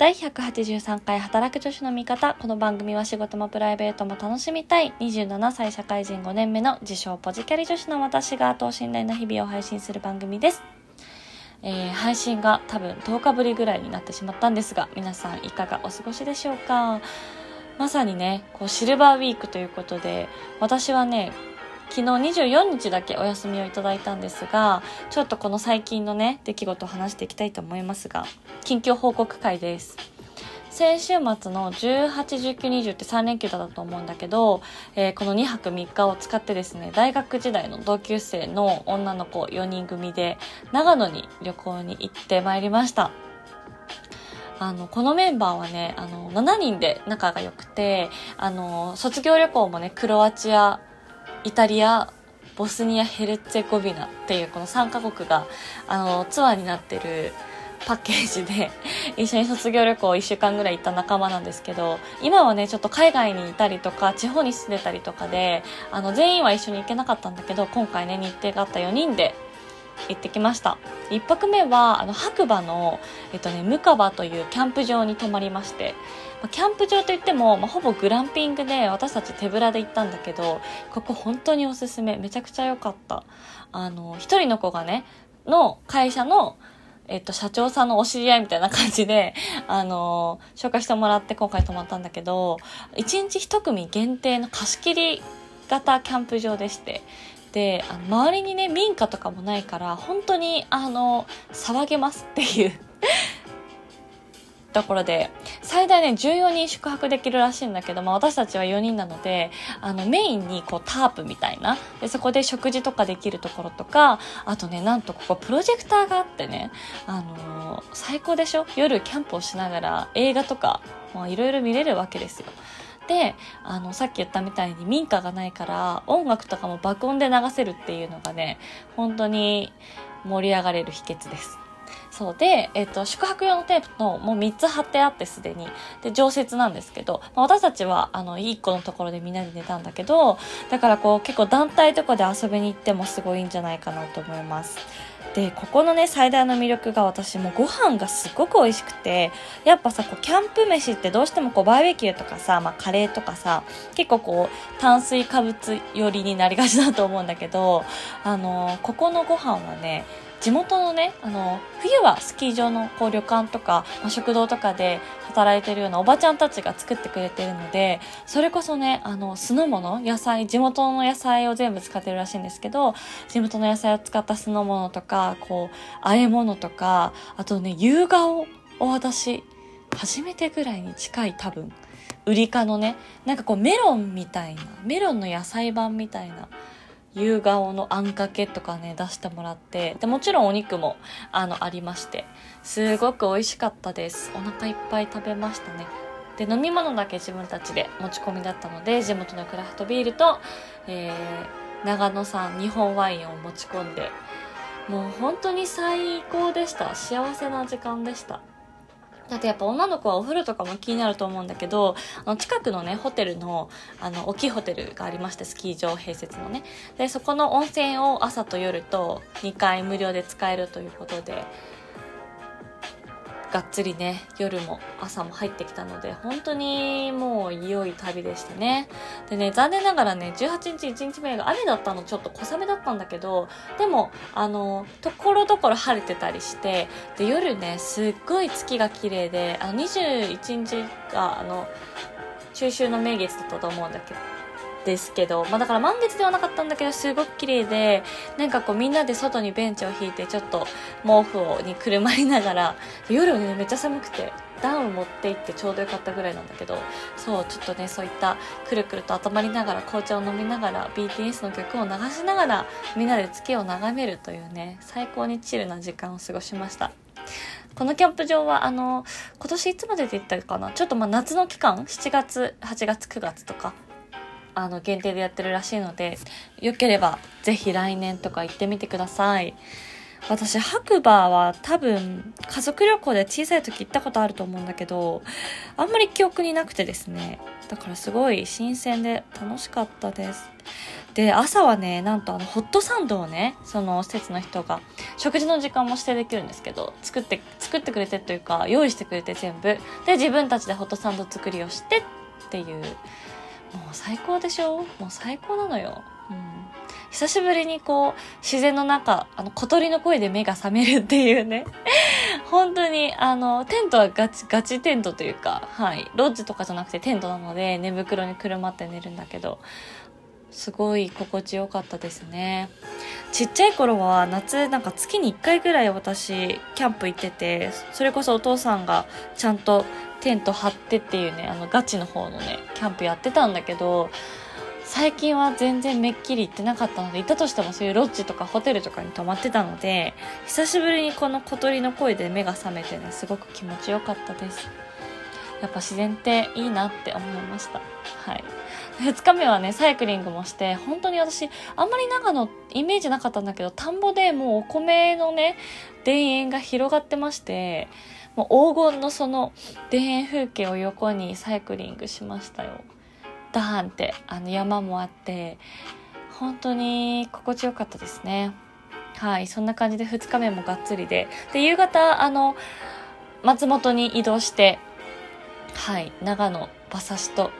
第183回働く女子の味方。この番組は仕事もプライベートも楽しみたい27歳社会人5年目の自称ポジキャリ女子の私が等身大の日々を配信する番組です。えー、配信が多分10日ぶりぐらいになってしまったんですが、皆さんいかがお過ごしでしょうかまさにね、こうシルバーウィークということで、私はね、昨日24日だけお休みをいただいたんですが、ちょっとこの最近のね、出来事を話していきたいと思いますが、近況報告会です。先週末の18、19、20って3連休だったと思うんだけど、えー、この2泊3日を使ってですね、大学時代の同級生の女の子4人組で長野に旅行に行ってまいりました。あの、このメンバーはね、あの、7人で仲が良くて、あの、卒業旅行もね、クロアチアイタリア、ボスニア・ヘルツェゴビナっていうこの3カ国が、あの、ツアーになってるパッケージで一緒に卒業旅行1週間ぐらい行った仲間なんですけど、今はね、ちょっと海外にいたりとか、地方に住んでたりとかで、あの、全員は一緒に行けなかったんだけど、今回ね、日程があった4人で行ってきました。1泊目は、あの、白馬の、えっとね、ムカバというキャンプ場に泊まりまして、ま、キャンプ場といっても、ま、ほぼグランピングで私たち手ぶらで行ったんだけど、ここ本当におすすめ。めちゃくちゃ良かった。あの、一人の子がね、の会社の、えっと、社長さんのお知り合いみたいな感じで、あの紹介してもらって今回泊まったんだけど、一日一組限定の貸し切り型キャンプ場でして、で、あの周りにね、民家とかもないから、本当に、あの、騒げますっていうところで、最大ね、14人宿泊できるらしいんだけど、まあ私たちは4人なので、あのメインにこうタープみたいな、でそこで食事とかできるところとか、あとね、なんとここプロジェクターがあってね、あのー、最高でしょ？夜キャンプをしながら映画とか、まあいろいろ見れるわけですよ。で、あの、さっき言ったみたいに民家がないから音楽とかも爆音で流せるっていうのがね、本当に盛り上がれる秘訣です。そうで、えっ、と、宿泊用のテープのもう3つ貼ってあってすでに。で、常設なんですけど、まあ、私たちは、あの、1個のところでみんなで寝たんだけど、だからこう、結構団体とかで遊びに行ってもすごいいいんじゃないかなと思います。で、ここのね、最大の魅力が私もご飯がすごく美味しくて、やっぱさ、こう、キャンプ飯ってどうしてもこう、バーベキューとかさ、まあ、カレーとかさ、結構こう、炭水化物寄りになりがちだと思うんだけど、あのここのご飯はね、地元のね、あの、冬はスキー場のこう旅館とか、まあ、食堂とかで働いてるようなおばちゃんたちが作ってくれてるので、それこそね、あの、酢の物、野菜、地元の野菜を全部使ってるらしいんですけど、地元の野菜を使った酢の物とか、こう、和え物とか、あとね、夕顔を私、初めてぐらいに近い多分、ウリ科のね、なんかこうメロンみたいな、メロンの野菜版みたいな、夕顔のあんかけとかね、出してもらって、で、もちろんお肉も、あの、ありまして、すごく美味しかったです。お腹いっぱい食べましたね。で、飲み物だけ自分たちで持ち込みだったので、地元のクラフトビールと、えー、長野産日本ワインを持ち込んで、もう本当に最高でした。幸せな時間でした。だってやっぱ女の子はお風呂とかも気になると思うんだけど、あの近くのね、ホテルの、あの、大きいホテルがありまして、スキー場併設のね。で、そこの温泉を朝と夜と2回無料で使えるということで、がっつりね、夜も朝も入ってきたので、本当にもう良い旅でしたね。でね、残念ながらね、18日1日目が雨だったのちょっと小雨だったんだけど、でも、あの、ところどころ晴れてたりして、で、夜ね、すっごい月が綺麗で、あの、21日が、あの、中秋の名月だったと思うんだけど、ですけど、まあだから満月ではなかったんだけど、すごく綺麗で、なんかこうみんなで外にベンチを引いて、ちょっと毛布をにくるまりながら、夜ね、めっちゃ寒くて、ダウン持って行ってちょうどよかったぐらいなんだけど、そう、ちょっとね、そういったくるくると温まりながら、紅茶を飲みながら、BTS の曲を流しながら、みんなで月を眺めるというね、最高にチルな時間を過ごしました。このキャンプ場は、あの、今年いつまでで行ったかな？ちょっとまあ夏の期間 ?7 月、8月、9月とか？あの限定でやってるらしいのでよければぜひ来年とか行ってみてください。私白馬は多分家族旅行で小さい時行ったことあると思うんだけどあんまり記憶になくてですね。だからすごい新鮮で楽しかったです。で朝はねなんとあのホットサンドをねその施設の人が食事の時間も指定できるんですけど作って作ってくれてというか用意してくれて全部。で自分たちでホットサンド作りをしてっていうもう最高でしょ？もう最高なのよ、うん、久しぶりにこう自然の中あの小鳥の声で目が覚めるっていうね。本当にあのテントはガチガチテントというかはい。ロッジとかじゃなくてテントなので寝袋にくるまって寝るんだけどすごい心地よかったですね。ちっちゃい頃は夏なんか月に1回ぐらい私キャンプ行っててそれこそお父さんがちゃんとテント張ってっていうねあのガチの方のねキャンプやってたんだけど最近は全然めっきり行ってなかったので行ったとしてもそういうロッジとかホテルとかに泊まってたので久しぶりにこの小鳥の声で目が覚めてねすごく気持ちよかったです。やっぱ自然っていいなって思いました。はい。2日目はね、サイクリングもして、本当に私、あんまり長野イメージなかったんだけど、田んぼでもうお米のね、田園が広がってまして、もう黄金のその田園風景を横にサイクリングしましたよ。ダーンって、あの山もあって、本当に心地よかったですね。はい、そんな感じで2日目もがっつりで。で、夕方、あの、松本に移動して、はい、長野、馬刺しと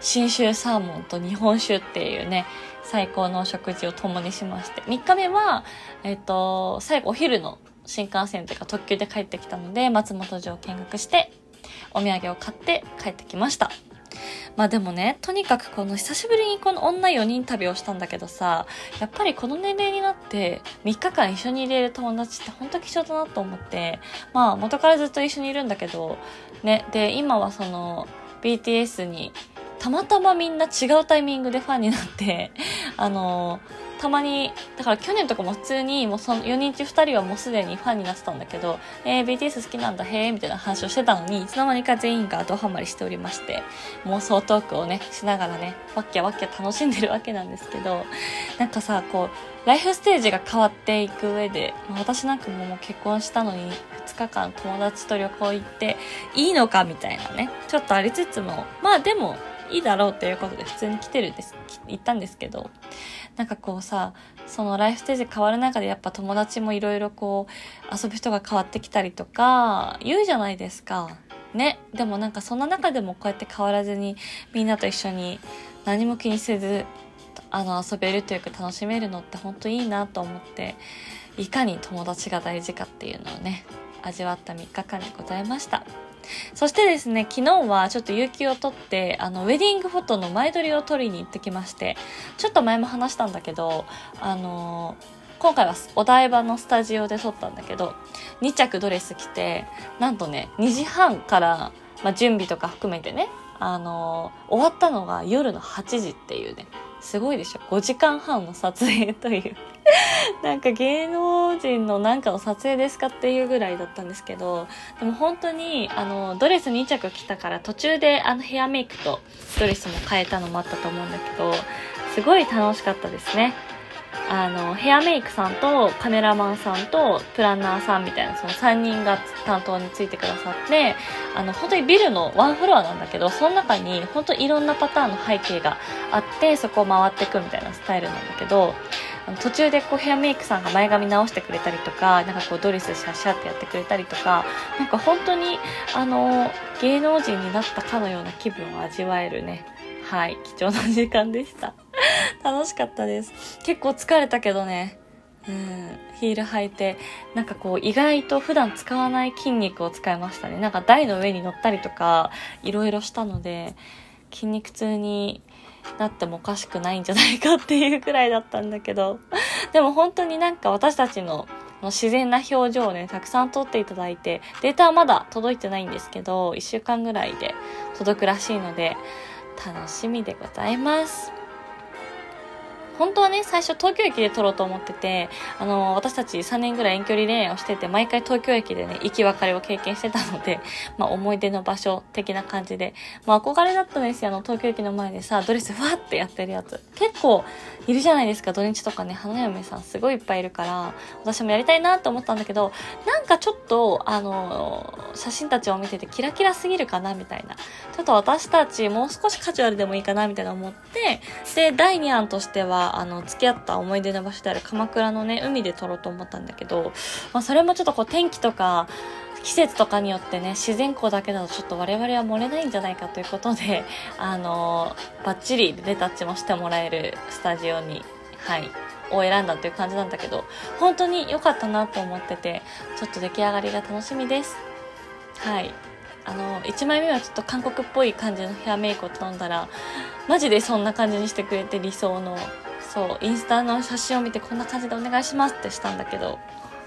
信州サーモンと日本酒っていうね、最高のお食事を共にしまして、3日目は、えっ、と、最後お昼の新幹線というか特急で帰ってきたので、松本城を見学して、お土産を買って帰ってきました。まあでもね、とにかくこの久しぶりにこの女4人旅をしたんだけどさ、やっぱりこの年齢になって3日間一緒にいれる友達って本当貴重だなと思って、まあ元からずっと一緒にいるんだけど、ね、で、今はその BTS にたまたまみんな違うタイミングでファンになって、あのたまに、だから去年とかも普通に、もうその4人中2人はもうすでにファンになってたんだけど、えー、BTS 好きなんだ、へーみたいな話をしてたのに、いつの間にか全員がドハマりしておりまして、妄想トークをね、しながらね、わっきゃわっきゃ楽しんでるわけなんですけど、なんかさ、こう、ライフステージが変わっていく上で、私なんかももう結婚したのに、2日間友達と旅行行っていいのかみたいなね、ちょっとありつつも、まあでも、いいだろうっていうことで普通に来てるんです、行ったんですけど、なんかこうさ、そのライフステージ変わる中でやっぱ友達もいろいろこう遊ぶ人が変わってきたりとか言うじゃないですか。ね。でもなんかそんな中でもこうやって変わらずにみんなと一緒に何も気にせずあの遊べるというか楽しめるのって本当いいなと思っていかに友達が大事かっていうのをね味わった3日間でございました。そしてですね、昨日はちょっと有給を取って、あの、ウェディングフォトの前撮りを撮りに行ってきまして、ちょっと前も話したんだけど、あの今回はお台場のスタジオで撮ったんだけど、2着ドレス着て、なんとね、2時半から、まあ、準備とか含めてね、あの終わったのが夜の8時っていうね、すごいでしょ ?5 時間半の撮影という なんか芸能人のなんかの撮影ですかっていうぐらいだったんですけど、でも本当に、あの、ドレス2着着たから途中であのヘアメイクとドレスも変えたのもあったと思うんだけど、すごい楽しかったですね。あの、ヘアメイクさんとカメラマンさんとプランナーさんみたいなその3人が担当についてくださって、あの、本当にビルのワンフロアなんだけど、その中に本当いろんなパターンの背景があって、そこを回っていくみたいなスタイルなんだけど、途中でこうヘアメイクさんが前髪直してくれたりとか、なんかこうドレスシャシャってやってくれたりとか、なんか本当にあの、芸能人になったかのような気分を味わえるね、はい、貴重な時間でした。楽しかったです。結構疲れたけどね、うん、ヒール履いて、なんかこう意外と普段使わない筋肉を使いましたね。なんか台の上に乗ったりとか、いろいろしたので、筋肉痛になってもおかしくないんじゃないかっていうくらいだったんだけど、でも本当になんか私たちの自然な表情をね、たくさん撮っていただいて、データはまだ届いてないんですけど、1週間ぐらいで届くらしいので、楽しみでございます。本当はね、最初東京駅で撮ろうと思ってて、あの、私たち3年ぐらい遠距離恋愛をしてて、毎回東京駅でね、行き別れを経験してたので、まあ思い出の場所的な感じで、まあ憧れだったんですよ、あの、東京駅の前でさ、ドレスふわってやってるやつ。結構いるじゃないですか、土日とかね、花嫁さんすごいいっぱいいるから、私もやりたいなと思ったんだけど、なんかちょっと、あの、写真たちを見ててキラキラすぎるかな、みたいな。ちょっと私たちもう少しカジュアルでもいいかな、みたいな思って、で、第2案としては、あの、付き合った思い出の場所である鎌倉のね、海で撮ろうと思ったんだけど、まあ、それもちょっとこう天気とか、季節とかによってね、自然光だけだとちょっと我々は漏れないんじゃないかということで、あの、バッチリレタッチもしてもらえるスタジオに、はい、を選んだっていう感じなんだけど、本当に良かったなと思ってて、ちょっと出来上がりが楽しみです。はい。あの、1枚目はちょっと韓国っぽい感じのヘアメイクを頼んだら、マジでそんな感じにしてくれて理想の、そう、インスタの写真を見てこんな感じでお願いしますってしたんだけど、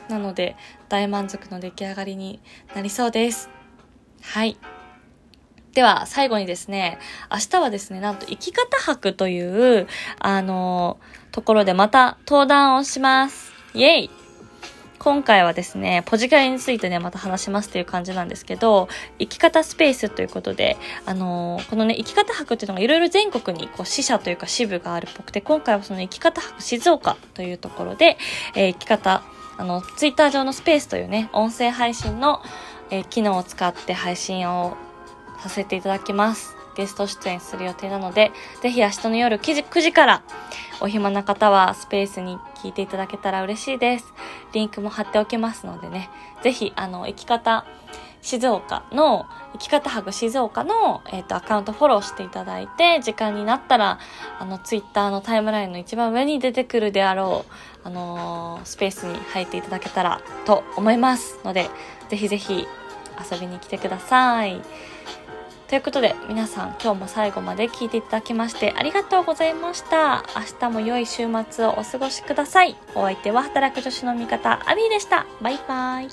なので大満足の出来上がりになりそうです。はい。では、最後にですね、明日はですね、なんと生き方博という、あのところでまた登壇をします。イエイ今回はですね、ポジカリについてね、また話しますという感じなんですけど、生き方スペースということで、あのー、このね、生き方博っていうのがいろいろ全国にこう支社というか支部があるっぽくて、今回はその生き方博静岡というところで、えー、生き方あの、ツイッター上のスペースというね、音声配信の、えー、機能を使って配信をさせていただきます。ゲスト出演する予定なので、ぜひ明日の夜9時 ,9 時からお暇な方はスペースに聞いていただけたら嬉しいです。リンクも貼っておきますのでね、ぜひ、あの、生き方、静岡の、生き方ハグ静岡の、えっ、ー、と、アカウントフォローしていただいて、時間になったら、あの、ツイッターのタイムラインの一番上に出てくるであろう、あのー、スペースに入っていただけたらと思いますので、ぜひぜひ遊びに来てください。ということで、皆さん今日も最後まで聞いていただきましてありがとうございました。明日も良い週末をお過ごしください。お相手は働く女子の味方、アビーでした。バイバイ。